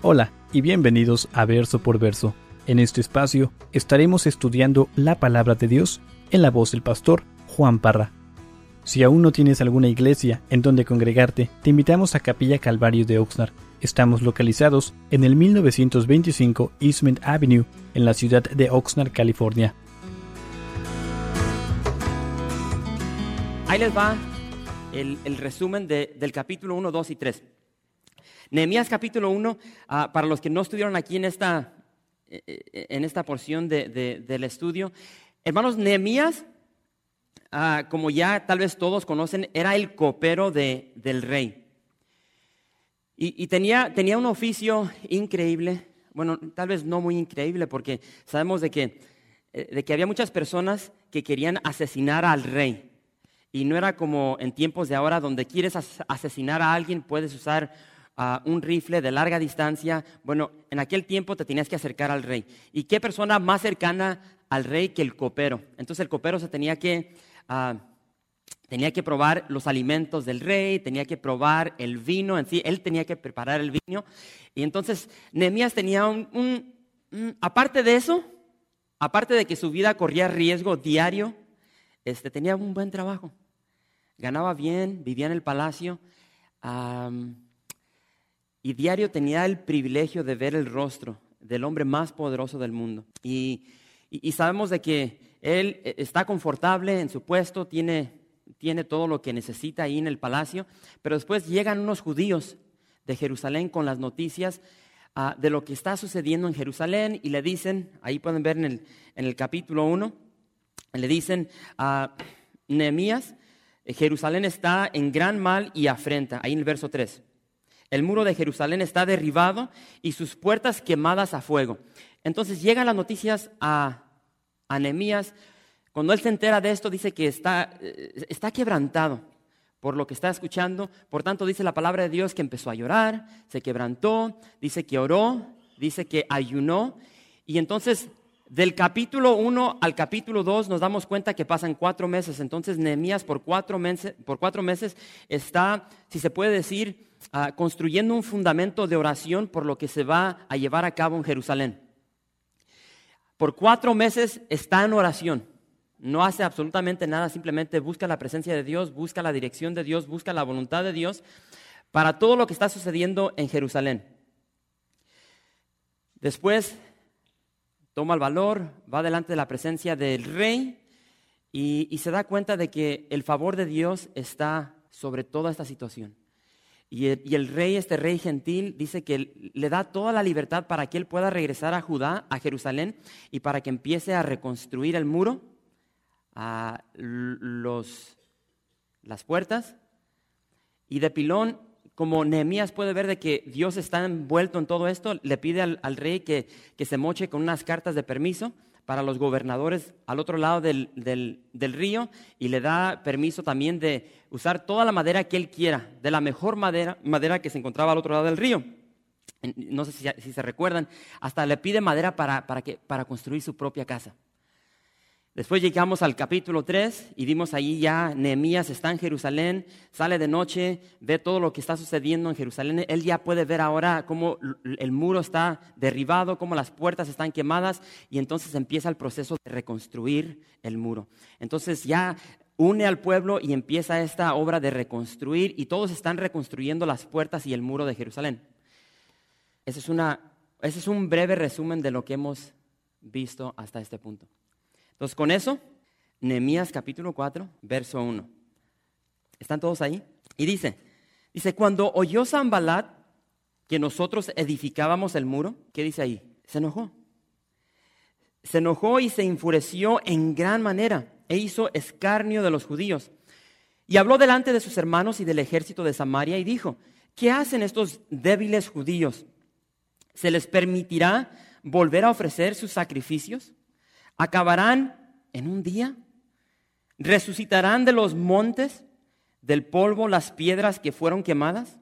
Hola y bienvenidos a Verso por Verso. En este espacio estaremos estudiando la palabra de Dios en la voz del pastor Juan Parra. Si aún no tienes alguna iglesia en donde congregarte, te invitamos a Capilla Calvario de Oxnard. Estamos localizados en el 1925 Eastman Avenue, en la ciudad de Oxnard, California. Ahí les va el, resumen del capítulo 1, 2 y 3. Nehemías capítulo 1, ah, para los que no estuvieron aquí en esta, eh, eh, en esta porción del estudio, hermanos, Nehemías, ah, como ya tal vez todos conocen, era el copero del rey. Y, tenía, tenía un oficio increíble, bueno, tal vez no muy increíble, porque sabemos de que, eh, de que había muchas personas que querían asesinar al rey. Y no era como en tiempos de ahora donde quieres asesinar a alguien, puedes usar un rifle de larga distancia. Bueno, en aquel tiempo te tenías que acercar al rey. ¿Y qué persona más cercana al rey que el copero? Entonces el copero se tenía que, ah, tenía que probar los alimentos del rey, tenía que probar el vino en sí, él tenía que preparar el vino. Y entonces Nehemías tenía un, aparte de eso, aparte de que su vida corría riesgo diario, este, tenía un buen trabajo. Ganaba bien, vivía en el palacio y diario tenía el privilegio de ver el rostro del hombre más poderoso del mundo. Y, sabemos de que él eh, está confortable en su puesto, tiene, tiene todo lo que necesita ahí en el palacio, pero después llegan unos judíos de Jerusalén con las noticias ah, de lo que está sucediendo en Jerusalén y le dicen, ahí pueden ver en el, capítulo 1, le dicen a Nehemías, Jerusalén está en gran mal y afrenta, ahí en el verso 3. El muro de Jerusalén está derribado y sus puertas quemadas a fuego. Entonces llegan las noticias a, a Cuando él se entera de esto, dice que está, eh, está quebrantado por lo que está escuchando. Por tanto, dice la palabra de Dios que empezó a llorar, se quebrantó, dice que oró, dice que ayunó. Y entonces, del capítulo 1 al capítulo 2 nos damos cuenta que pasan cuatro meses. Entonces, Nehemías por cuatro meses, por cuatro meses está, si se puede decir, Ah, construyendo un fundamento de oración por lo que se va a llevar a cabo en Jerusalén. Por cuatro meses está en oración. No hace absolutamente nada, simplemente busca la presencia de Dios, busca la dirección de Dios, busca la voluntad de Dios para todo lo que está sucediendo en Jerusalén. Después toma el valor, va delante de la presencia del rey y, y se da cuenta de que el favor de Dios está sobre toda esta situación. Y el, rey, este rey gentil, dice que le da toda la libertad para que él pueda regresar a Judá, a Jerusalén, y para que empiece a reconstruir el muro, a los, las puertas. Y de pilón, como Nehemías puede ver de que Dios está envuelto en todo esto, le pide al, al rey que, que se moche con unas cartas de permiso para los gobernadores al otro lado del, río y le da permiso también de usar toda la madera que él quiera, de la mejor madera, madera que se encontraba al otro lado del río. No sé si, se recuerdan, hasta le pide madera para, para, que, para construir su propia casa. Después llegamos al capítulo 3 y vimos ahí ya Nehemías está en Jerusalén, sale de noche, ve todo lo que está sucediendo en Jerusalén. Él ya puede ver ahora cómo el muro está derribado, cómo las puertas están quemadas y entonces empieza el proceso de reconstruir el muro. Entonces ya une al pueblo y empieza esta obra de reconstruir y todos están reconstruyendo las puertas y el muro de Jerusalén. Ese es, ese es un breve resumen de lo que hemos visto hasta este punto. Entonces, con eso, Nehemías capítulo 4, verso 1. ¿Están todos ahí? Y dice, dice, cuando oyó Zambalat que nosotros edificábamos el muro, ¿qué dice ahí? Se enojó. Se enojó y se enfureció en gran manera e hizo escarnio de los judíos. Y habló delante de sus hermanos y del ejército de Samaria y dijo, ¿qué hacen estos débiles judíos? ¿Se les permitirá volver a ofrecer sus sacrificios? Acabarán en un día, resucitarán de los montes, del polvo, las piedras que fueron quemadas.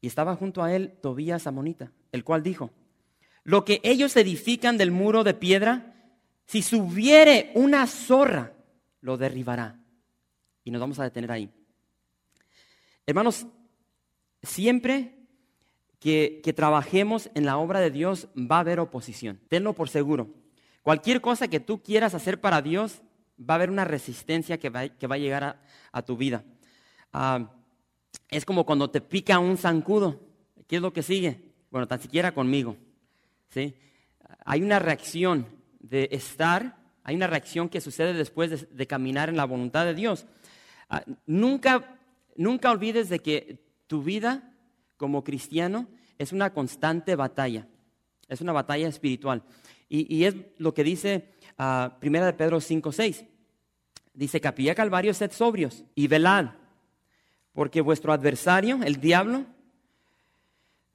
Y estaba junto a él Tobías Amonita, el cual dijo, lo que ellos edifican del muro de piedra, si subiere una zorra, lo derribará. Y nos vamos a detener ahí. Hermanos, siempre que, que trabajemos en la obra de Dios, va a haber oposición. Tenlo por seguro. Cualquier cosa que tú quieras hacer para Dios, va a haber una resistencia que va, que va a llegar a, tu vida. Ah, es como cuando te pica un zancudo. ¿Qué es lo que sigue? Bueno, tan siquiera conmigo. ¿sí? Hay una reacción de estar, hay una reacción que sucede después de, caminar en la voluntad de Dios. Ah, nunca, nunca olvides de que tu vida como cristiano es una constante batalla, es una batalla espiritual. Y, es lo que dice uh, Primera de Pedro 5, 6. Dice, Capilla Calvario, sed sobrios y velad, porque vuestro adversario, el diablo,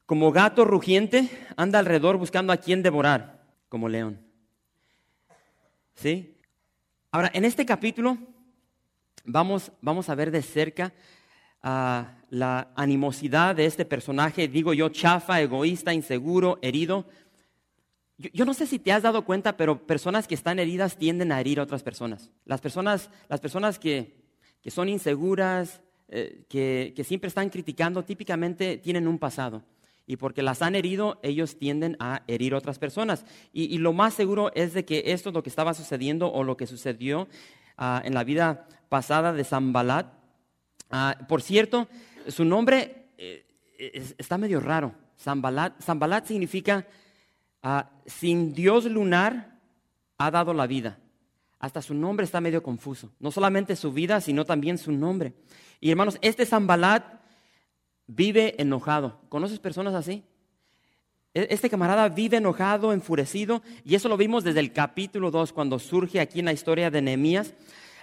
como gato rugiente, anda alrededor buscando a quien devorar, como león. ¿Sí? Ahora, en este capítulo vamos, vamos a ver de cerca a la animosidad de este personaje, digo yo, chafa, egoísta, inseguro, herido. Yo, no sé si te has dado cuenta, pero personas que están heridas tienden a herir a otras personas. Las personas, las personas que, que son inseguras, eh, que, que siempre están criticando, típicamente tienen un pasado y porque las han herido, ellos tienden a herir a otras personas. Y, lo más seguro es de que esto es lo que estaba sucediendo o lo que sucedió ah, en la vida pasada de Zambalat. Ah, por cierto, su nombre eh, está medio raro. Zambalat, Zambalat significa ah, sin Dios lunar ha dado la vida. Hasta su nombre está medio confuso. No solamente su vida, sino también su nombre. Y hermanos, este Zambalat vive enojado. ¿Conoces personas así? E-, este camarada vive enojado, enfurecido, y eso lo vimos desde el capítulo 2, cuando surge aquí en la historia de Nehemías.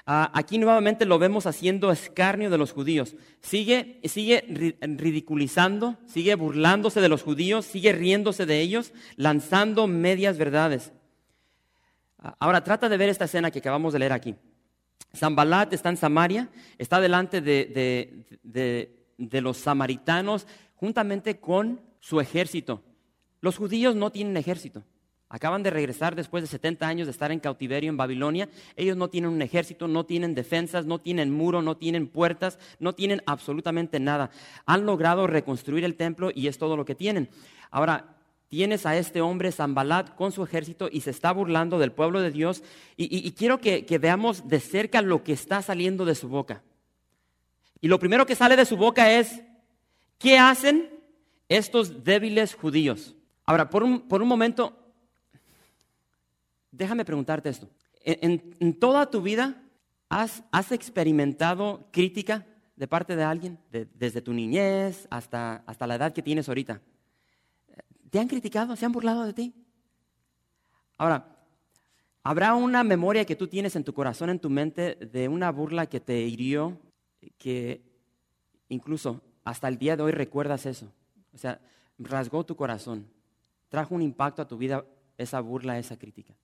Ah, aquí nuevamente lo vemos haciendo escarnio de los judíos. Sigue, sigue ridiculizando, sigue burlándose de los judíos, sigue riéndose de ellos, lanzando medias verdades. Ah, ahora trata de ver esta escena que acabamos de leer aquí. Zambalat está en Samaria, está delante de, los samaritanos juntamente con su ejército. Los judíos no tienen ejército. Acaban de regresar después de 70 años de estar en cautiverio en Babilonia. Ellos no tienen un ejército, no tienen defensas, no tienen muro, no tienen puertas, no tienen absolutamente nada. Han logrado reconstruir el templo y es todo lo que tienen. Ahora, tienes a este hombre Zambalat con su ejército y se está burlando del pueblo de Dios. Y, quiero que veamos de cerca lo que está saliendo de su boca. Y lo primero que sale de su boca es, ¿qué hacen estos débiles judíos? Ahora, por un, momento, déjame preguntarte esto. ¿En, toda tu vida has, experimentado crítica de parte de alguien? desde tu niñez hasta, hasta la edad que tienes ahorita. ¿Te han criticado? ¿Se han burlado de ti? Ahora, ¿habrá una memoria que tú tienes en tu corazón, en tu mente, de una burla que te hirió que incluso hasta el día de hoy recuerdas eso. O sea, rasgó tu corazón, trajo un impacto a tu vida esa burla, esa crítica.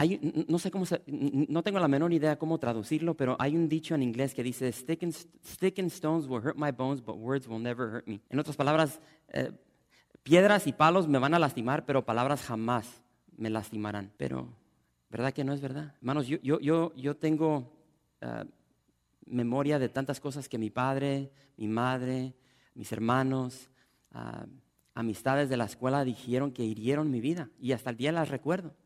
Hay, no sé cómo, no tengo la menor idea cómo traducirlo, pero hay un dicho en inglés que dice, stick and, stones will hurt my bones, but words will never hurt me. En otras palabras, eh, piedras y palos me van a lastimar, pero palabras jamás me lastimarán. Pero, ¿verdad que no es verdad? Hermanos, yo, yo, yo, yo tengo ah, memoria de tantas cosas que mi padre, mi madre, mis hermanos, ah, amistades de la escuela dijeron que hirieron mi vida y hasta el día las recuerdo.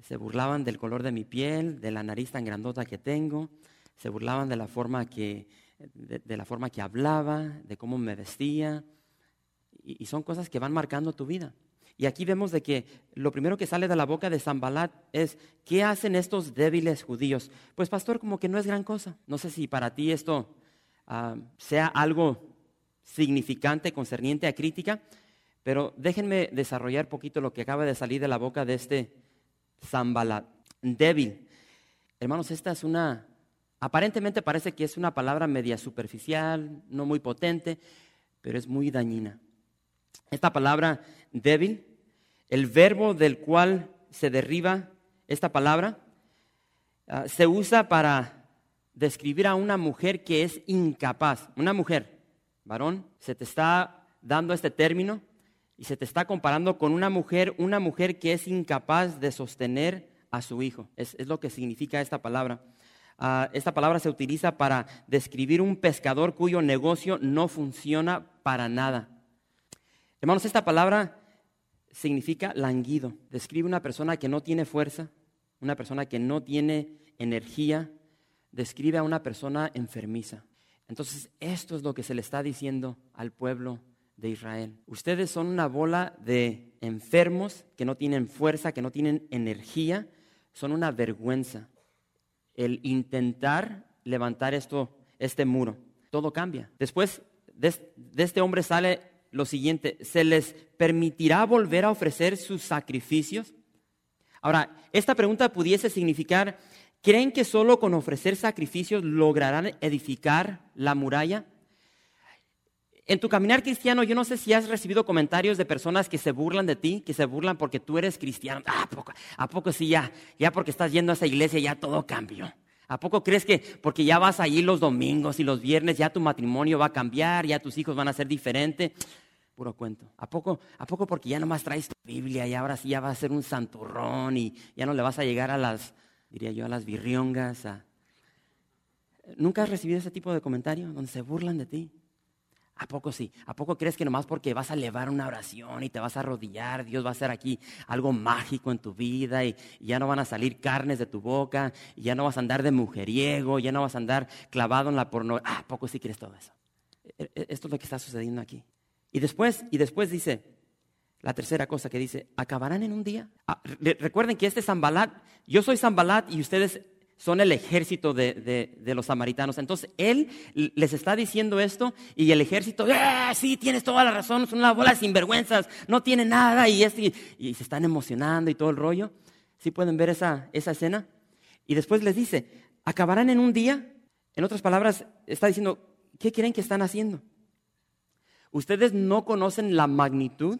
Se burlaban del color de mi piel, de la nariz tan grandota que tengo, se burlaban de la forma que, de, la forma que hablaba, de cómo me vestía y son cosas que van marcando tu vida. Y aquí vemos de que lo primero que sale de la boca de Zambalat es, ¿qué hacen estos débiles judíos? Pues pastor, como que no es gran cosa. No sé si para ti esto ah, sea algo significante, concerniente a crítica, pero déjenme desarrollar poquito lo que acaba de salir de la boca de este Zambalat. Débil. Hermanos, esta es una, aparentemente parece que es una palabra media superficial, no muy potente, pero es muy dañina. Esta palabra débil el verbo del cual se derriba esta palabra ah, se usa para describir a una mujer que es incapaz. Una mujer, varón, se te está dando este término y se te está comparando con una mujer, una mujer que es incapaz de sostener a su hijo. Es, lo que significa esta palabra. Ah, esta palabra se utiliza para describir un pescador cuyo negocio no funciona para nada. Hermanos, esta palabra significa languido. Describe una persona que no tiene fuerza, una persona que no tiene energía. Describe a una persona enfermiza. Entonces, esto es lo que se le está diciendo al pueblo de Israel. Ustedes son una bola de enfermos que no tienen fuerza, que no tienen energía, son una vergüenza. El intentar levantar esto, este muro, todo cambia. Después de, este hombre sale lo siguiente, ¿se les permitirá volver a ofrecer sus sacrificios? Ahora, esta pregunta pudiese significar, ¿creen que solo con ofrecer sacrificios lograrán edificar la muralla? En tu caminar cristiano, yo no sé si has recibido comentarios de personas que se burlan de ti, que se burlan porque tú eres cristiano. Ah, ¿A poco, ¿A poco sí ya? Ya porque estás yendo a esa iglesia ya todo cambió. ¿A poco crees que porque ya vas allí los domingos y los viernes ya tu matrimonio va a cambiar, ya tus hijos van a ser diferentes? Puro cuento. ¿A poco, ¿A poco porque ya nomás traes tu Biblia y ahora sí ya va a ser un santurrón y ya no le vas a llegar a las, diría yo, a las birriongas? ¿Nunca has recibido ese tipo de comentarios donde se burlan de ti? ¿A poco sí? ¿A poco crees que nomás porque vas a elevar una oración y te vas a arrodillar, Dios va a hacer aquí algo mágico en tu vida y, ya no van a salir carnes de tu boca y ya no vas a andar de mujeriego, ya no vas a andar clavado en la porno? ¿A poco sí crees todo eso? E, e, esto es lo que está sucediendo aquí. Y después, y después dice, la tercera cosa que dice, ¿acabarán en un día? Ah, recuerden que este Zambalat, yo soy Zambalat y ustedes son el ejército de, los samaritanos. Entonces él les está diciendo esto y el ejército, ¡Ah, sí, tienes toda la razón, son una bola de sinvergüenzas, no tiene nada y, y, se están emocionando y todo el rollo. ¿Sí pueden ver esa, esa escena? Y después les dice, ¿acabarán en un día? En otras palabras, está diciendo, ¿qué creen que están haciendo? Ustedes no conocen la magnitud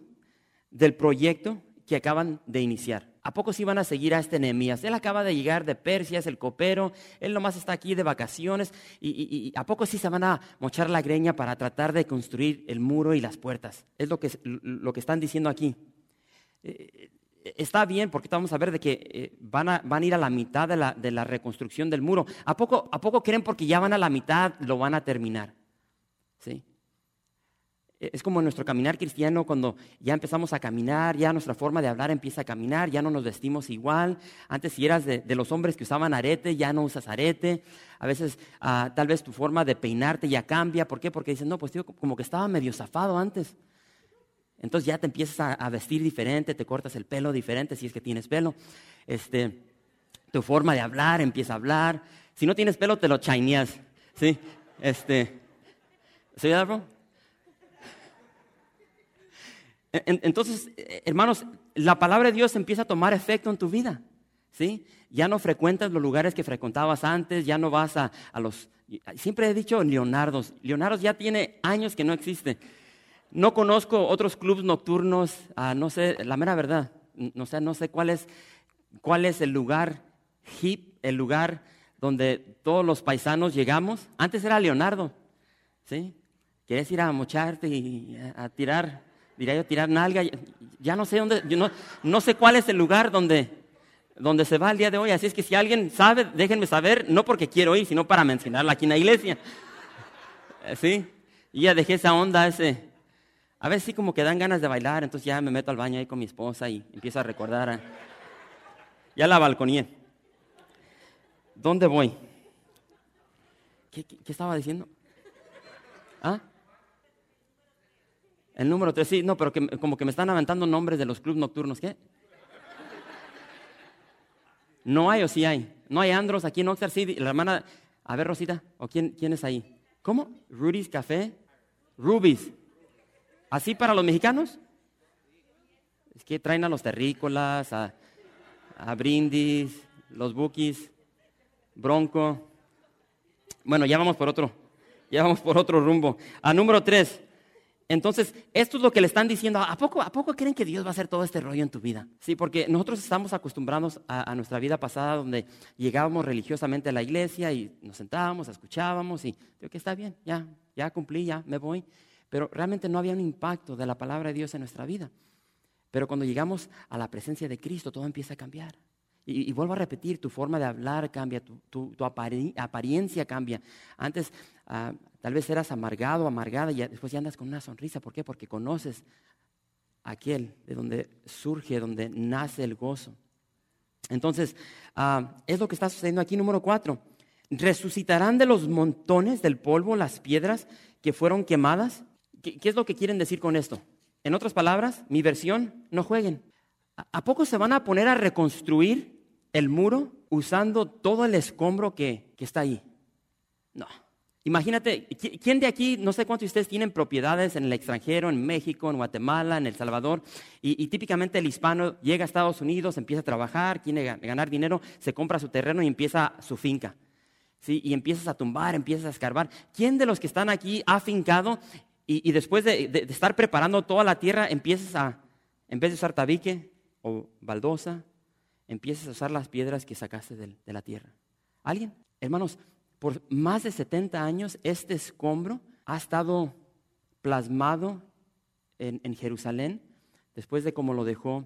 del proyecto que acaban de iniciar. ¿A poco sí van a seguir a este Nehemías? Él acaba de llegar de Persia, es el copero, él nomás está aquí de vacaciones y, ¿a poco sí se van a mochar la greña para tratar de construir el muro y las puertas? Es lo que, lo que están diciendo aquí. Eh, está bien porque vamos a ver de que eh, van, a, van, a, ir a la mitad de la, de la reconstrucción del muro. ¿A poco, ¿A poco creen porque ya van a la mitad lo van a terminar? ¿Sí? Es como nuestro caminar cristiano cuando ya empezamos a caminar, ya nuestra forma de hablar empieza a caminar, ya no nos vestimos igual. Antes si eras de, los hombres que usaban arete, ya no usas arete. A veces ah, tal vez tu forma de peinarte ya cambia. ¿Por qué? Porque dices, no, pues tío, como que estaba medio zafado antes. Entonces ya te empiezas a, vestir diferente, te cortas el pelo diferente si es que tienes pelo. Este, tu forma de hablar empieza a hablar. Si no tienes pelo, te lo chaineas. ¿Sí? Este, ¿Sí? Entonces, eh, hermanos, la palabra de Dios empieza a tomar efecto en tu vida. ¿sí? Ya no frecuentas los lugares que frecuentabas antes, ya no vas a, los... Siempre he dicho Leonardo. Leonardo ya tiene años que no existe. No conozco otros clubes nocturnos, ah, no sé, la mera verdad, no sé, no sé cuál es, cuál es el lugar hip, el lugar donde todos los paisanos llegamos. Antes era Leonardo, ¿sí? Quieres ir a mocharte y a tirar diría yo, tirar nalga. Ya no sé dónde, yo no, sé cuál es el lugar donde, donde se va el día de hoy. Así es que si alguien sabe, déjenme saber, no porque quiero ir, sino para mencionarla aquí en la iglesia. Eh, ¿Sí? Y ya dejé esa onda, ese. A veces sí como que dan ganas de bailar, entonces ya me meto al baño ahí con mi esposa y empiezo a recordar. Ya la balconía. ¿Dónde voy? ¿Qué, qué estaba diciendo? ¿Ah? El número tres, sí, no, pero como que me están aventando nombres de los clubes nocturnos. ¿Qué? ¿No hay o sí hay? ¿No hay Andros aquí en Oxford? Sí, la hermana. A ver, Rosita, ¿o quién, quién es ahí? ¿Cómo? ¿Rudy's Café? Ruby's. ¿Así para los mexicanos? Es que traen a los terrícolas, a, a Brindis, los Bookies, Bronco. Bueno, ya vamos por otro. Ya vamos por otro rumbo. A número tres. Entonces, esto es lo que le están diciendo. ¿A poco, ¿A poco creen que Dios va a hacer todo este rollo en tu vida? Sí, porque nosotros estamos acostumbrados a, nuestra vida pasada donde llegábamos religiosamente a la iglesia y nos sentábamos, escuchábamos y digo que está bien, ya, ya cumplí, ya me voy. Pero realmente no había un impacto de la palabra de Dios en nuestra vida. Pero cuando llegamos a la presencia de Cristo, todo empieza a cambiar. Y, vuelvo a repetir, tu forma de hablar cambia, tu, apariencia cambia. Antes ah, tal vez eras amargado, amargada y después ya andas con una sonrisa. ¿Por qué? Porque conoces aquel de donde surge, donde nace el gozo. Entonces, ah, es lo que está sucediendo aquí, número cuatro. ¿Resucitarán de los montones del polvo las piedras que fueron quemadas? ¿Qué, es lo que quieren decir con esto? En otras palabras, mi versión, no jueguen. ¿A poco se van a poner a reconstruir el muro usando todo el escombro que, que está ahí? No. Imagínate, ¿quién de aquí, no sé cuántos de ustedes tienen propiedades en el extranjero, en México, en Guatemala, en El Salvador? Y, típicamente el hispano llega a Estados Unidos, empieza a trabajar, quiere ganar dinero, se compra su terreno y empieza su finca. ¿sí? Y empiezas a tumbar, empiezas a escarbar. ¿Quién de los que están aquí ha fincado y, después de, estar preparando toda la tierra, empiezas a, en vez de usar tabique o baldosa, empiezas a usar las piedras que sacaste de la tierra? ¿Alguien? Hermanos, por más de 70 años este escombro ha estado plasmado en, Jerusalén después de cómo lo dejó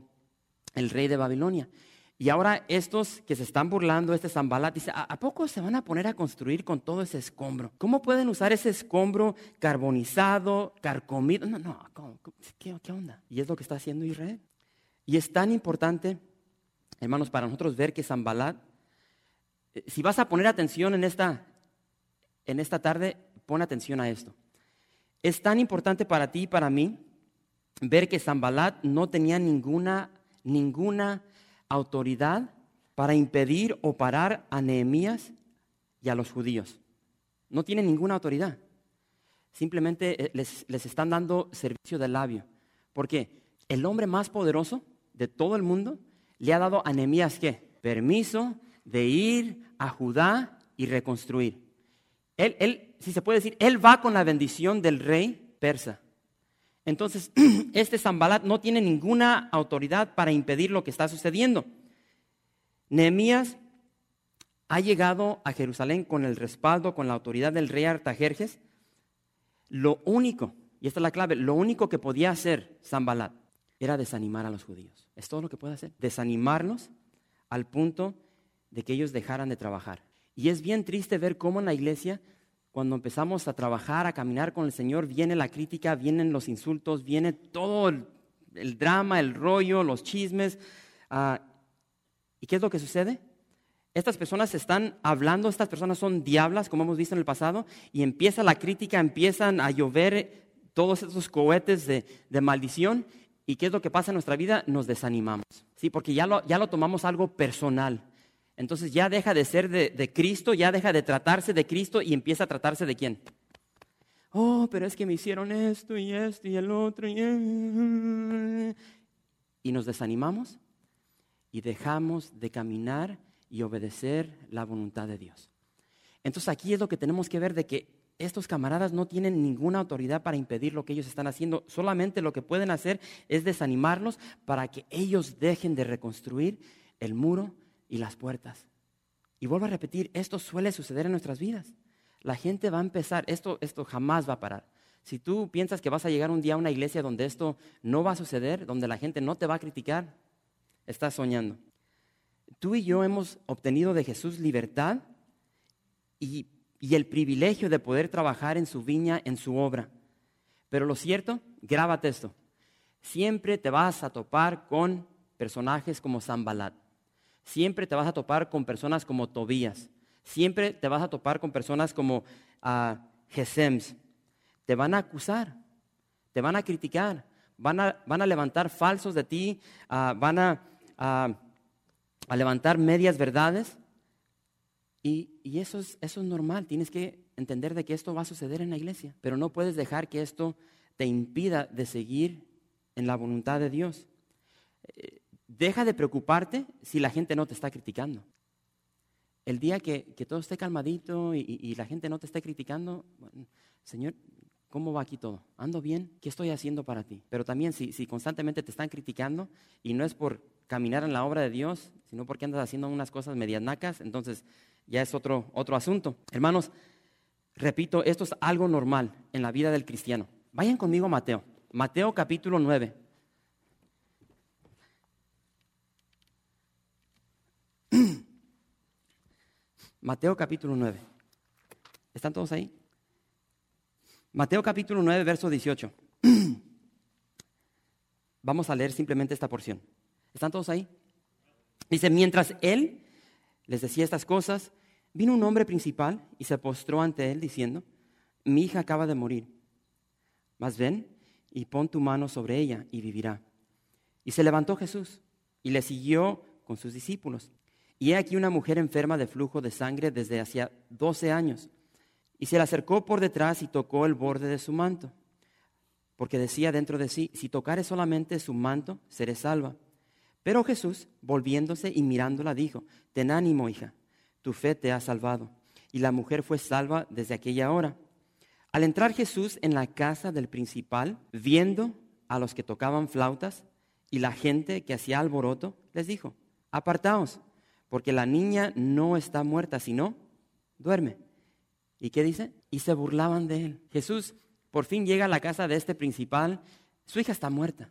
el rey de Babilonia. Y ahora estos que se están burlando, este Zambalat, dice, ¿a, poco se van a poner a construir con todo ese escombro? ¿Cómo pueden usar ese escombro carbonizado, carcomido? No, no, ¿Qué, ¿qué, onda? Y es lo que está haciendo Israel. Y es tan importante, hermanos, para nosotros ver que Zambalat si vas a poner atención en esta, en esta tarde, pon atención a esto. Es tan importante para ti y para mí ver que Zambalat no tenía ninguna, ninguna autoridad para impedir o parar a Nehemías y a los judíos. No tiene ninguna autoridad. Simplemente eh, les, les están dando servicio de labio. Porque el hombre más poderoso de todo el mundo le ha dado a Nehemías qué? Permiso de ir a Judá y reconstruir. Él, él, si se puede decir, él va con la bendición del rey persa. Entonces, este Zambalat no tiene ninguna autoridad para impedir lo que está sucediendo. Nehemías ha llegado a Jerusalén con el respaldo, con la autoridad del rey Artajerjes. Lo único, y esta es la clave, lo único que podía hacer Zambalat era desanimar a los judíos. Es todo lo que puede hacer. Desanimarlos al punto de que ellos dejaran de trabajar. Y es bien triste ver cómo en la iglesia, cuando empezamos a trabajar, a caminar con el Señor, viene la crítica, vienen los insultos, viene todo el, drama, el rollo, los chismes. Ah, ¿Y qué es lo que sucede? Estas personas están hablando, estas personas son diablas, como hemos visto en el pasado, y empieza la crítica, empiezan a llover todos esos cohetes de maldición. ¿Y qué es lo que pasa en nuestra vida? Nos desanimamos, ¿sí? porque ya lo, ya lo tomamos algo personal. Entonces ya deja de ser de, Cristo, ya deja de tratarse de Cristo y empieza a tratarse de quién. Oh, pero es que me hicieron esto y esto y el otro. Y, y nos desanimamos y dejamos de caminar y obedecer la voluntad de Dios. Entonces aquí es lo que tenemos que ver de que estos camaradas no tienen ninguna autoridad para impedir lo que ellos están haciendo. Solamente lo que pueden hacer es desanimarlos para que ellos dejen de reconstruir el muro y las puertas. Y vuelvo a repetir, esto suele suceder en nuestras vidas. La gente va a empezar, esto, esto jamás va a parar. Si tú piensas que vas a llegar un día a una iglesia donde esto no va a suceder, donde la gente no te va a criticar, estás soñando. Tú y yo hemos obtenido de Jesús libertad y, y el privilegio de poder trabajar en su viña, en su obra. Pero lo cierto, grábate esto, siempre te vas a topar con personajes como Zambalat siempre te vas a topar con personas como Tobías, siempre te vas a topar con personas como uh, Gesems. Te van a acusar, te van a criticar, van a, van a levantar falsos de ti, ah, van a, a, levantar medias verdades. Y, y, eso, es, normal, tienes que entender de que esto va a suceder en la iglesia, pero no puedes dejar que esto te impida de seguir en la voluntad de Dios. Eh, Deja de preocuparte si la gente no te está criticando. El día que, todo esté calmadito y, la gente no te esté criticando, Señor, ¿cómo va aquí todo? ¿Ando bien? ¿Qué estoy haciendo para ti? Pero también si, si constantemente te están criticando y no es por caminar en la obra de Dios, sino porque andas haciendo unas cosas medianacas, entonces ya es otro, otro asunto. Hermanos, repito, esto es algo normal en la vida del cristiano. Vayan conmigo a Mateo. Mateo capítulo 9. Mateo capítulo 9. ¿Están todos ahí? Mateo capítulo 9, verso 18. Vamos a leer simplemente esta porción. ¿Están todos ahí? Dice, mientras él les decía estas cosas, vino un hombre principal y se postró ante él diciendo, mi hija acaba de morir, mas ven y pon tu mano sobre ella y vivirá. Y se levantó Jesús y le siguió con sus discípulos. Y he aquí una mujer enferma de flujo de sangre desde hacía doce años. Y se le acercó por detrás y tocó el borde de su manto. Porque decía dentro de sí, si tocare solamente su manto, seré salva. Pero Jesús, volviéndose y mirándola, dijo, ten ánimo, hija, tu fe te ha salvado. Y la mujer fue salva desde aquella hora. Al entrar Jesús en la casa del principal, viendo a los que tocaban flautas y la gente que hacía alboroto, les dijo, apartaos, porque la niña no está muerta, sino duerme. ¿Y qué dice? Y se burlaban de él. Jesús por fin llega a la casa de este principal, su hija está muerta.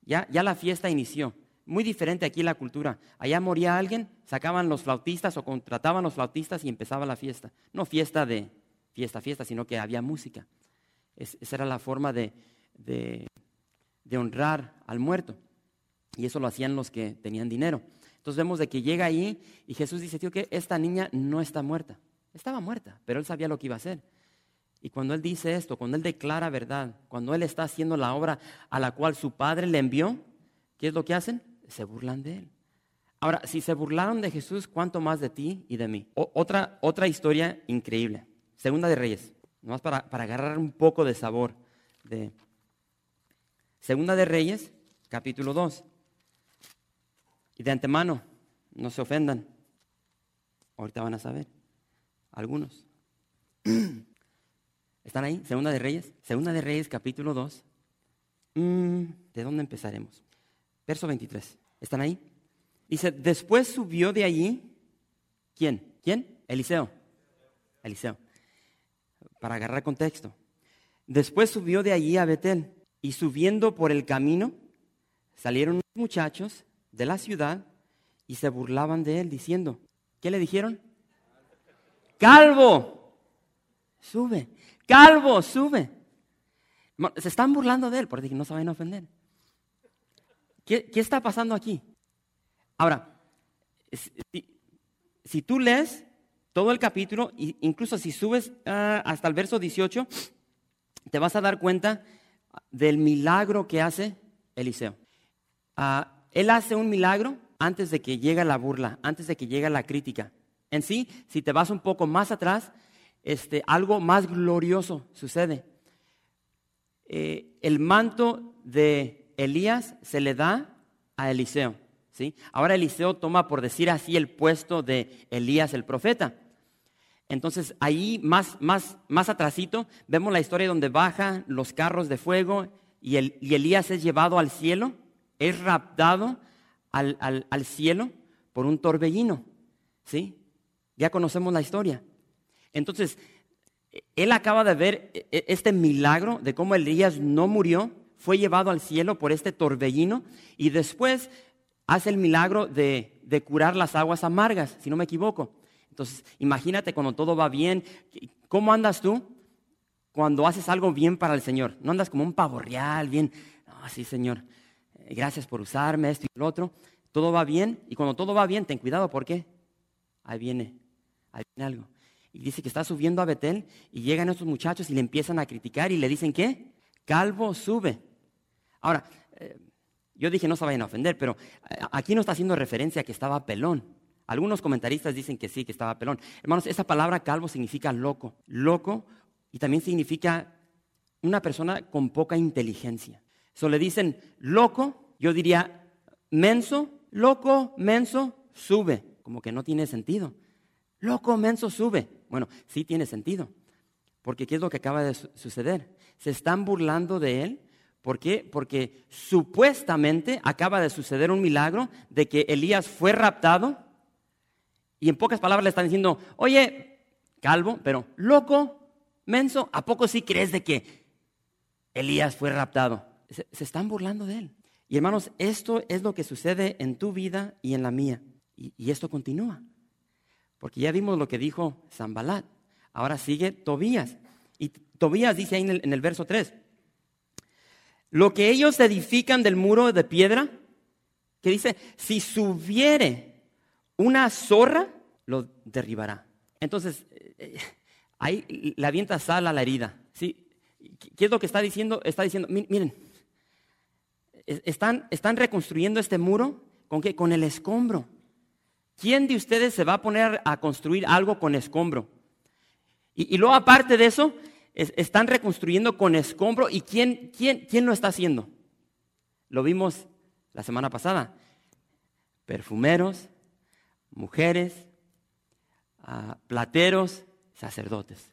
Ya, ya la fiesta inició. Muy diferente aquí la cultura. Allá moría alguien, sacaban los flautistas o contrataban los flautistas y empezaba la fiesta. No fiesta de fiesta, fiesta, sino que había música. esa era la forma de, de, honrar al muerto. Y eso lo hacían los que tenían dinero. Entonces vemos de que llega ahí y Jesús dice, tío, que esta niña no está muerta. Estaba muerta, pero él sabía lo que iba a hacer. Y cuando él dice esto, cuando él declara verdad, cuando él está haciendo la obra a la cual su padre le envió, ¿qué es lo que hacen? Se burlan de él. Ahora, si se burlaron de Jesús, ¿cuánto más de ti y de mí? otra, otra historia increíble. Segunda de Reyes, nomás para, para agarrar un poco de sabor. De Segunda de Reyes, capítulo 2. Y de antemano, no se ofendan. Ahorita van a saber. Algunos. ¿Están ahí? Segunda de Reyes. Segunda de Reyes, capítulo 2. Mm, ¿De dónde empezaremos? Verso 23. ¿Están ahí? Dice, después subió de allí. ¿Quién? ¿Quién? Eliseo. Eliseo para agarrar contexto. Después subió de allí a Betel y subiendo por el camino salieron unos muchachos de la ciudad y se burlaban de él diciendo, ¿qué le dijeron? Calvo, sube, calvo, sube. Se están burlando de él porque no se van a ofender. ¿Qué, está pasando aquí? Ahora, si, tú lees todo el capítulo, incluso si subes ah, hasta el verso 18, te vas a dar cuenta del milagro que hace Eliseo. Ah, él hace un milagro antes de que llegue la burla, antes de que llegue la crítica. En sí, si te vas un poco más atrás, este, algo más glorioso sucede. Eh, el manto de Elías se le da a Eliseo. ¿sí? Ahora Eliseo toma, por decir así, el puesto de Elías el profeta. Entonces ahí más, más, más atrasito vemos la historia donde bajan los carros de fuego y, el, Elías es llevado al cielo, es raptado al, al, cielo por un torbellino. ¿Sí? Ya conocemos la historia. Entonces, él acaba de ver e, e, este milagro de cómo Elías no murió, fue llevado al cielo por este torbellino y después hace el milagro de, curar las aguas amargas, si no me equivoco. Entonces, imagínate cuando todo va bien. ¿Cómo andas tú cuando haces algo bien para el Señor? No andas como un pavo real, bien. No, sí, Señor, eh, gracias por usarme, esto y lo otro. Todo va bien. Y cuando todo va bien, ten cuidado, ¿por qué? Ahí viene, ahí viene algo. Y dice que está subiendo a Betel y llegan estos muchachos y le empiezan a criticar y le dicen, ¿qué? Calvo sube. Ahora, eh, yo dije no se vayan a ofender, pero eh, aquí no está haciendo referencia a que estaba pelón. Algunos comentaristas dicen que sí, que estaba pelón. Hermanos, esa palabra calvo significa loco. Loco y también significa una persona con poca inteligencia. So le dicen loco, yo diría menso, loco, menso, sube. Como que no tiene sentido. Loco, menso, sube. Bueno, sí tiene sentido. Porque ¿qué es lo que acaba de suceder? Se están burlando de él. ¿Por qué? Porque supuestamente acaba de suceder un milagro de que Elías fue raptado y en pocas palabras le están diciendo, oye, calvo, pero loco, menso, ¿a poco sí crees de que Elías fue raptado? Se, están burlando de él. Y hermanos, esto es lo que sucede en tu vida y en la mía. Y, esto continúa. Porque ya vimos lo que dijo Zambalat. Ahora sigue Tobías. Y Tobías dice ahí en el, en el verso 3, Lo que ellos edifican del muro de piedra, que dice, si subiere una zorra, lo derribará. Entonces, eh, ahí la avienta sal a la herida. ¿sí? ¿Qué es lo que está diciendo? Está diciendo, miren, están, están reconstruyendo este muro con qué? Con el escombro. ¿Quién de ustedes se va a poner a construir algo con escombro? Y, luego aparte de eso, están reconstruyendo con escombro. ¿Y quién, quién, quién lo está haciendo? Lo vimos la semana pasada. Perfumeros, mujeres, ah, plateros, sacerdotes.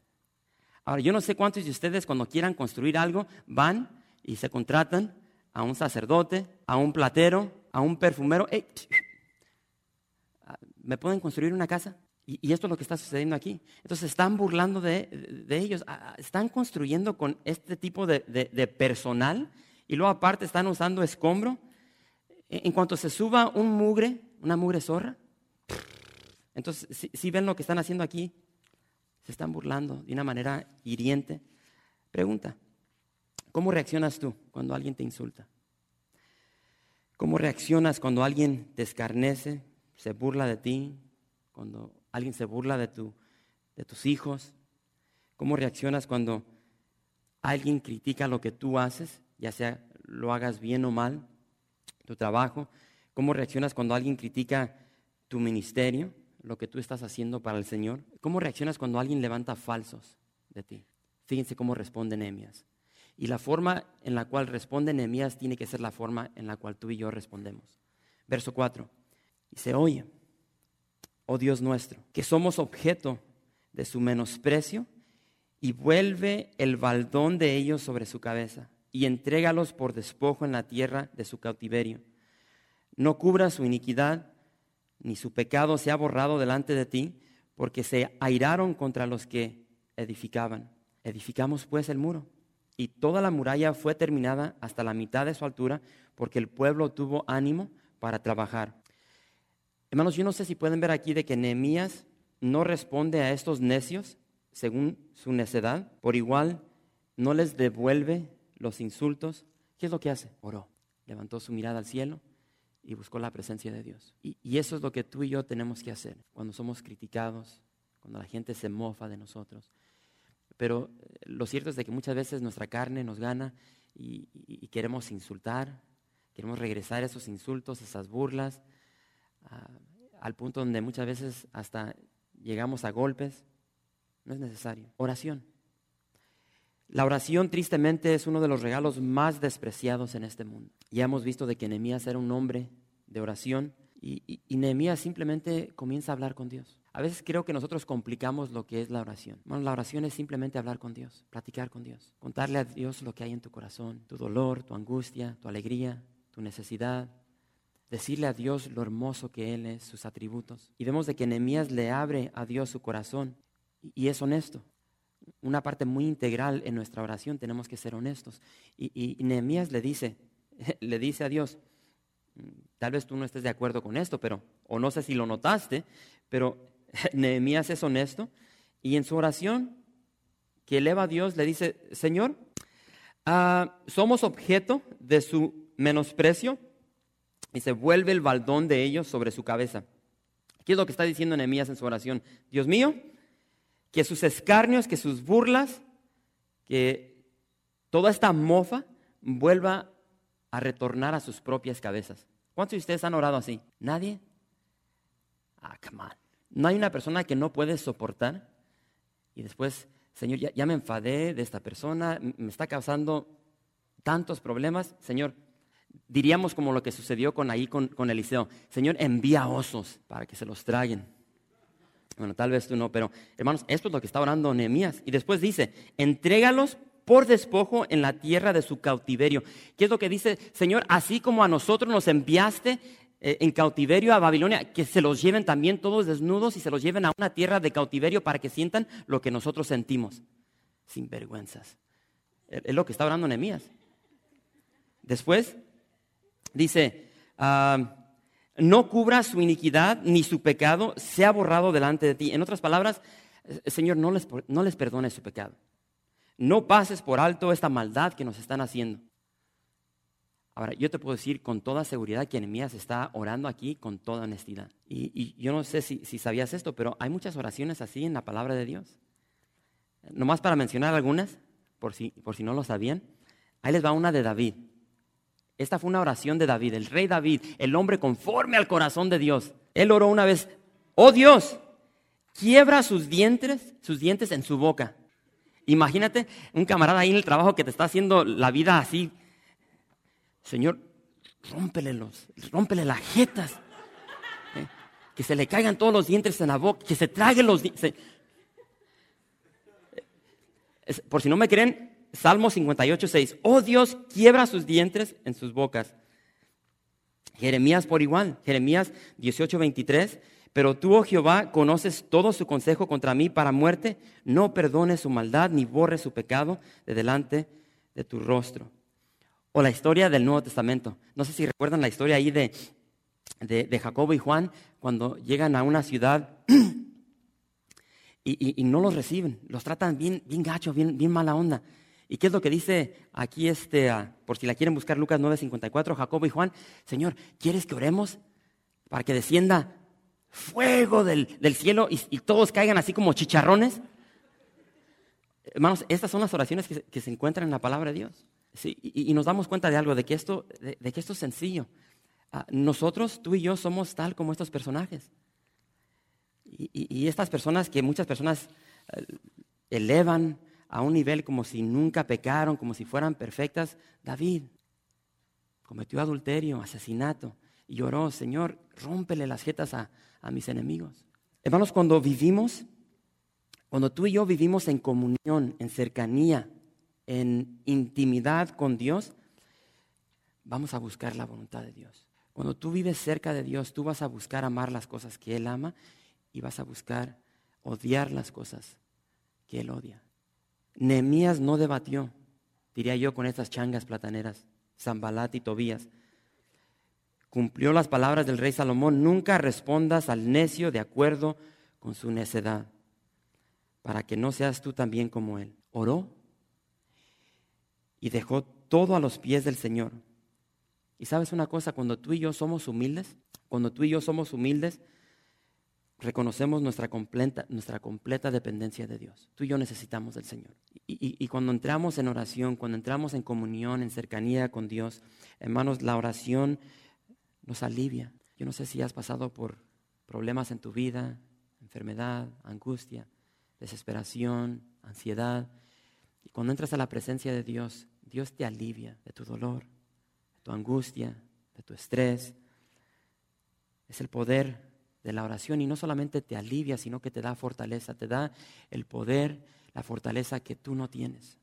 Ahora, yo no sé cuántos de ustedes cuando quieran construir algo van y se contratan a un sacerdote, a un platero, a un perfumero. ¿Me pueden construir una casa? Y, esto es lo que está sucediendo aquí. Entonces están burlando de, ellos, están construyendo con este tipo de, personal y luego aparte están usando escombro. En cuanto se suba un mugre, una mugre zorra, entonces si, ven lo que están haciendo aquí, se están burlando de una manera hiriente. Pregunta, ¿cómo reaccionas tú cuando alguien te insulta? ¿Cómo reaccionas cuando alguien te escarnece, se burla de ti, cuando alguien se burla de, tu, de tus hijos? ¿Cómo reaccionas cuando alguien critica lo que tú haces, ya sea lo hagas bien o mal, tu trabajo? ¿Cómo reaccionas cuando alguien critica tu ministerio, lo que tú estás haciendo para el Señor? ¿Cómo reaccionas cuando alguien levanta falsos de ti? Fíjense cómo responde Nehemías. Y la forma en la cual responde Nehemías tiene que ser la forma en la cual tú y yo respondemos. Verso 4. Y se oye oh Dios nuestro, que somos objeto de su menosprecio, y vuelve el baldón de ellos sobre su cabeza, y entrégalos por despojo en la tierra de su cautiverio. No cubra su iniquidad, ni su pecado se ha borrado delante de ti, porque se airaron contra los que edificaban. Edificamos pues el muro, y toda la muralla fue terminada hasta la mitad de su altura, porque el pueblo tuvo ánimo para trabajar. Hermanos, yo no sé si pueden ver aquí de que Nehemías no responde a estos necios según su necedad, por igual no les devuelve los insultos. ¿Qué es lo que hace? Oró, levantó su mirada al cielo y buscó la presencia de Dios. Y, eso es lo que tú y yo tenemos que hacer cuando somos criticados, cuando la gente se mofa de nosotros. Pero eh, lo cierto es de que muchas veces nuestra carne nos gana y, y queremos insultar, queremos regresar esos insultos, esas burlas al punto donde muchas veces hasta llegamos a golpes. No es necesario. Oración. La oración tristemente es uno de los regalos más despreciados en este mundo. Ya hemos visto de que Nehemías era un hombre de oración y, y, Nehemías simplemente comienza a hablar con Dios. A veces creo que nosotros complicamos lo que es la oración. Bueno, la oración es simplemente hablar con Dios, platicar con Dios, contarle a Dios lo que hay en tu corazón, tu dolor, tu angustia, tu alegría, tu necesidad, decirle a Dios lo hermoso que Él es, sus atributos. Y vemos de que Nehemías le abre a Dios su corazón y es honesto. Una parte muy integral en nuestra oración tenemos que ser honestos. Y, Nehemías le dice, le dice a Dios, tal vez tú no estés de acuerdo con esto, pero, o no sé si lo notaste, pero Nehemías es honesto y en su oración que eleva a Dios le dice, Señor, ah, somos objeto de su menosprecio y se vuelve el baldón de ellos sobre su cabeza. ¿Qué es lo que está diciendo Nehemías en su oración? Dios mío, que sus escarnios, que sus burlas, que toda esta mofa vuelva a retornar a sus propias cabezas. ¿Cuántos de ustedes han orado así? ¿Nadie? Ah, come on. No hay una persona que no puede soportar y después, Señor, ya, ya me enfadé de esta persona, me está causando tantos problemas. Señor, diríamos como lo que sucedió con ahí con, con Eliseo. Señor, envía osos para que se los traigan. Bueno, tal vez tú no, pero hermanos, esto es lo que está orando Nehemías. Y después dice, entrégalos por despojo en la tierra de su cautiverio. ¿Qué es lo que dice? Señor, así como a nosotros nos enviaste eh, en cautiverio a Babilonia, que se los lleven también todos desnudos y se los lleven a una tierra de cautiverio para que sientan lo que nosotros sentimos. Sin vergüenzas. Es lo que está orando Nehemías. Después Dice, ah, no cubra su iniquidad ni su pecado sea borrado delante de ti. En otras palabras, eh, Señor, no les, no les perdone su pecado. No pases por alto esta maldad que nos están haciendo. Ahora, yo te puedo decir con toda seguridad que Nehemías está orando aquí con toda honestidad. Y, yo no sé si, sabías esto, pero hay muchas oraciones así en la palabra de Dios. Nomás para mencionar algunas, por si, por si no lo sabían, ahí les va una de David. Esta fue una oración de David, el rey David, el hombre conforme al corazón de Dios. Él oró una vez, oh Dios, quiebra sus dientes, sus dientes en su boca. Imagínate un camarada ahí en el trabajo que te está haciendo la vida así Señor, rómpele los, rómpele las jetas. ¿eh? Que se le caigan todos los dientes en la boca, que se trague los dientes. Por si no me creen, Salmo 58, 6. Oh Dios, quiebra sus dientes en sus bocas. Jeremías por igual. Jeremías 18, 23. Pero tú, oh Jehová, conoces todo su consejo contra mí para muerte. No perdones su maldad ni borre su pecado de delante de tu rostro. O la historia del Nuevo Testamento. No sé si recuerdan la historia ahí de, de, Jacobo y Juan cuando llegan a una ciudad y, no los reciben, los tratan bien, bien gacho, bien, bien mala onda. ¿Y qué es lo que dice aquí, este, por si la quieren buscar, Lucas 9:54, Jacobo y Juan? Señor, ¿quieres que oremos para que descienda fuego del, cielo y, todos caigan así como chicharrones? Hermanos, estas son las oraciones que, que se encuentran en la palabra de Dios y, nos damos cuenta de algo, de que esto, de, que esto es sencillo. Ah, nosotros, tú y yo, somos tal como estos personajes. Y, estas personas que muchas personas eh, elevan a un nivel como si nunca pecaron, como si fueran perfectas. David cometió adulterio, asesinato, y lloró, Señor, rómpele las jetas a, a mis enemigos. Hermanos, cuando vivimos, cuando tú y yo vivimos en comunión, en cercanía, en intimidad con Dios, vamos a buscar la voluntad de Dios. Cuando tú vives cerca de Dios, tú vas a buscar amar las cosas que Él ama y vas a buscar odiar las cosas que Él odia. Nehemías no debatió, diría yo, con estas changas plataneras, Zambalat y Tobías. Cumplió las palabras del rey Salomón, nunca respondas al necio de acuerdo con su necedad, para que no seas tú también como él. Oró y dejó todo a los pies del Señor. Y sabes una cosa, cuando tú y yo somos humildes, cuando tú y yo somos humildes, reconocemos nuestra completa, nuestra completa dependencia de Dios. Tú y yo necesitamos del Señor. Y, y, cuando entramos en oración, cuando entramos en comunión, en cercanía con Dios, hermanos, la oración nos alivia. Yo no sé si has pasado por problemas en tu vida, enfermedad, angustia, desesperación, ansiedad. Y cuando entras a la presencia de Dios, Dios te alivia de tu dolor, de tu angustia, de tu estrés. Es el poder de la oración y no solamente te alivia, sino que te da fortaleza, te da el poder, la fortaleza que tú no tienes.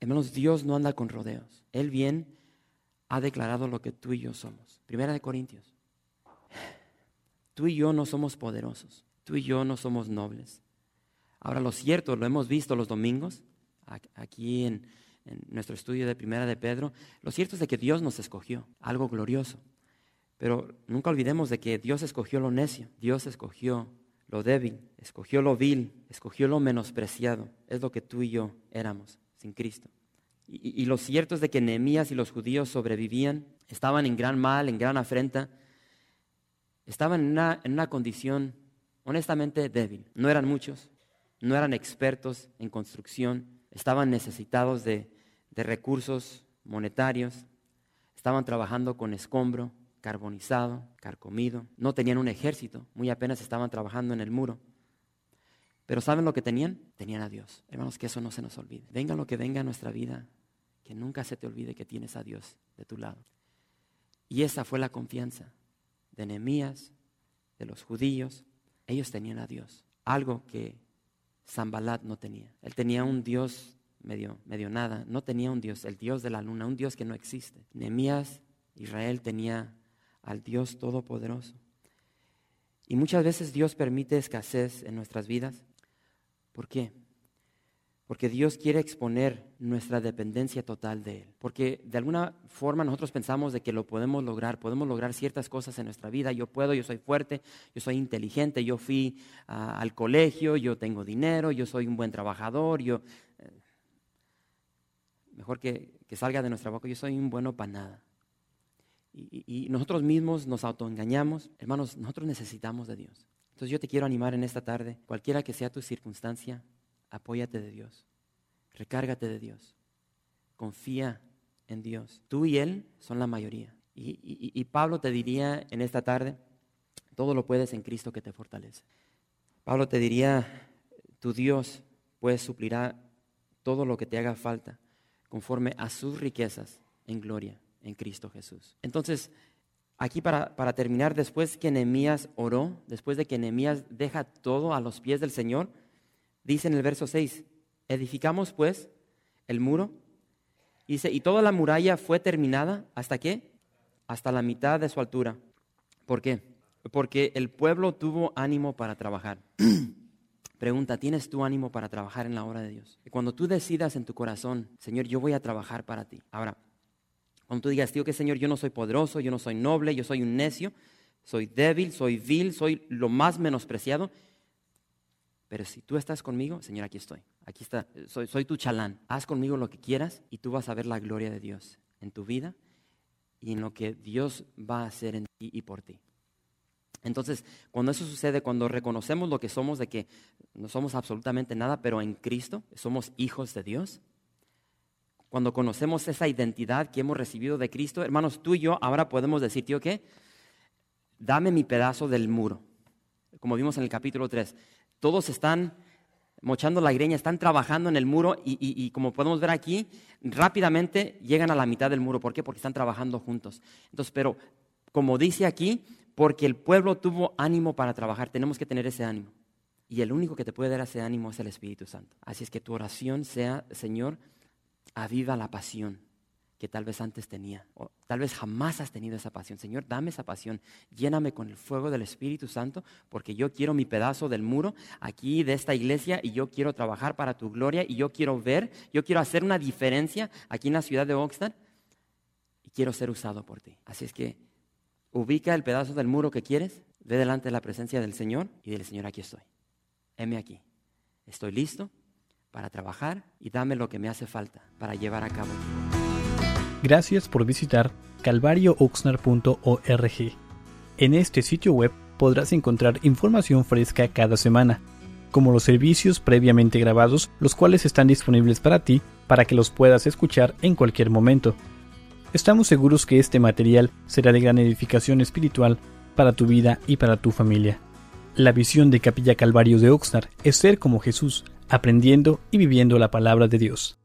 Hermanos, Dios no anda con rodeos. Él bien ha declarado lo que tú y yo somos. Primera de Corintios. Tú y yo no somos poderosos. Tú y yo no somos nobles. Ahora, lo cierto, lo hemos visto los domingos, aquí en, nuestro estudio de Primera de Pedro, lo cierto es de que Dios nos escogió, algo glorioso. Pero nunca olvidemos de que Dios escogió lo necio, Dios escogió lo débil, escogió lo vil, escogió lo menospreciado. Es lo que tú y yo éramos sin Cristo. Y, lo cierto es de que Nehemías y los judíos sobrevivían, estaban en gran mal, en gran afrenta, estaban en una, en una condición honestamente débil. No eran muchos, no eran expertos en construcción, estaban necesitados de, recursos monetarios, estaban trabajando con escombro, carbonizado, carcomido, no tenían un ejército, muy apenas estaban trabajando en el muro. Pero ¿saben lo que tenían? Tenían a Dios. Hermanos, que eso no se nos olvide. Venga lo que venga a nuestra vida, que nunca se te olvide que tienes a Dios de tu lado. Y esa fue la confianza de Nehemías, de los judíos. Ellos tenían a Dios, algo que Zambalat no tenía. Él tenía un Dios medio, medio nada, no tenía un Dios, el Dios de la luna, un Dios que no existe. Nehemías, Israel tenía al Dios todopoderoso. Y muchas veces Dios permite escasez en nuestras vidas. ¿Por qué? porque Dios quiere exponer nuestra dependencia total de Él. Porque de alguna forma nosotros pensamos de que lo podemos lograr, podemos lograr ciertas cosas en nuestra vida. Yo puedo, yo soy fuerte, yo soy inteligente, yo fui ah, al colegio, yo tengo dinero, yo soy un buen trabajador, yo... Eh, mejor que, que salga de nuestra boca, yo soy un bueno para nada. Y, nosotros mismos nos autoengañamos, hermanos, nosotros necesitamos de Dios. Entonces yo te quiero animar en esta tarde, cualquiera que sea tu circunstancia, apóyate de Dios, recárgate de Dios, confía en Dios. Tú y Él son la mayoría. y Pablo te diría en esta tarde, todo lo puedes en Cristo que te fortalece. Pablo te diría, tu Dios pues suplirá todo lo que te haga falta conforme a sus riquezas en gloria en Cristo Jesús. Entonces, aquí para, para terminar, después que Nehemías oró, después de que Nehemías deja todo a los pies del Señor, dice en el verso 6, edificamos pues el muro, dice, y toda la muralla fue terminada, ¿hasta qué? Hasta la mitad de su altura. ¿Por qué? Porque el pueblo tuvo ánimo para trabajar. Pregunta, ¿tienes tu ánimo para trabajar en la obra de Dios? Cuando tú decidas en tu corazón, Señor, yo voy a trabajar para ti. Ahora, cuando tú digas, tío, que Señor, yo no soy poderoso, yo no soy noble, yo soy un necio, soy débil, soy vil, soy lo más menospreciado. Pero si tú estás conmigo, Señor, aquí estoy. Aquí está, soy, soy tu chalán. Haz conmigo lo que quieras y tú vas a ver la gloria de Dios en tu vida y en lo que Dios va a hacer en ti y por ti. Entonces, cuando eso sucede, cuando reconocemos lo que somos, de que no somos absolutamente nada, pero en Cristo somos hijos de Dios, cuando conocemos esa identidad que hemos recibido de Cristo, hermanos, tú y yo ahora podemos decir, tío, ¿qué? Dame mi pedazo del muro. Como vimos en el capítulo 3, todos están mochando la greña, están trabajando en el muro y, y, como podemos ver aquí, rápidamente llegan a la mitad del muro. ¿Por qué? Porque están trabajando juntos. Entonces, pero como dice aquí, porque el pueblo tuvo ánimo para trabajar, tenemos que tener ese ánimo. Y el único que te puede dar ese ánimo es el Espíritu Santo. Así es que tu oración sea, Señor, aviva la pasión que tal vez antes tenía, o tal vez jamás has tenido esa pasión. Señor, dame esa pasión, lléname con el fuego del Espíritu Santo, porque yo quiero mi pedazo del muro aquí de esta iglesia y yo quiero trabajar para tu gloria y yo quiero ver, yo quiero hacer una diferencia aquí en la ciudad de Oxnard y quiero ser usado por ti. Así es que ubica el pedazo del muro que quieres, ve delante de la presencia del Señor y del Señor, aquí estoy. Heme aquí. Estoy listo para trabajar y dame lo que me hace falta para llevar a cabo. Gracias por visitar calvariooxnar.org. En este sitio web podrás encontrar información fresca cada semana, como los servicios previamente grabados, los cuales están disponibles para ti para que los puedas escuchar en cualquier momento. Estamos seguros que este material será de gran edificación espiritual para tu vida y para tu familia. La visión de Capilla Calvario de Oxnard es ser como Jesús, aprendiendo y viviendo la palabra de Dios.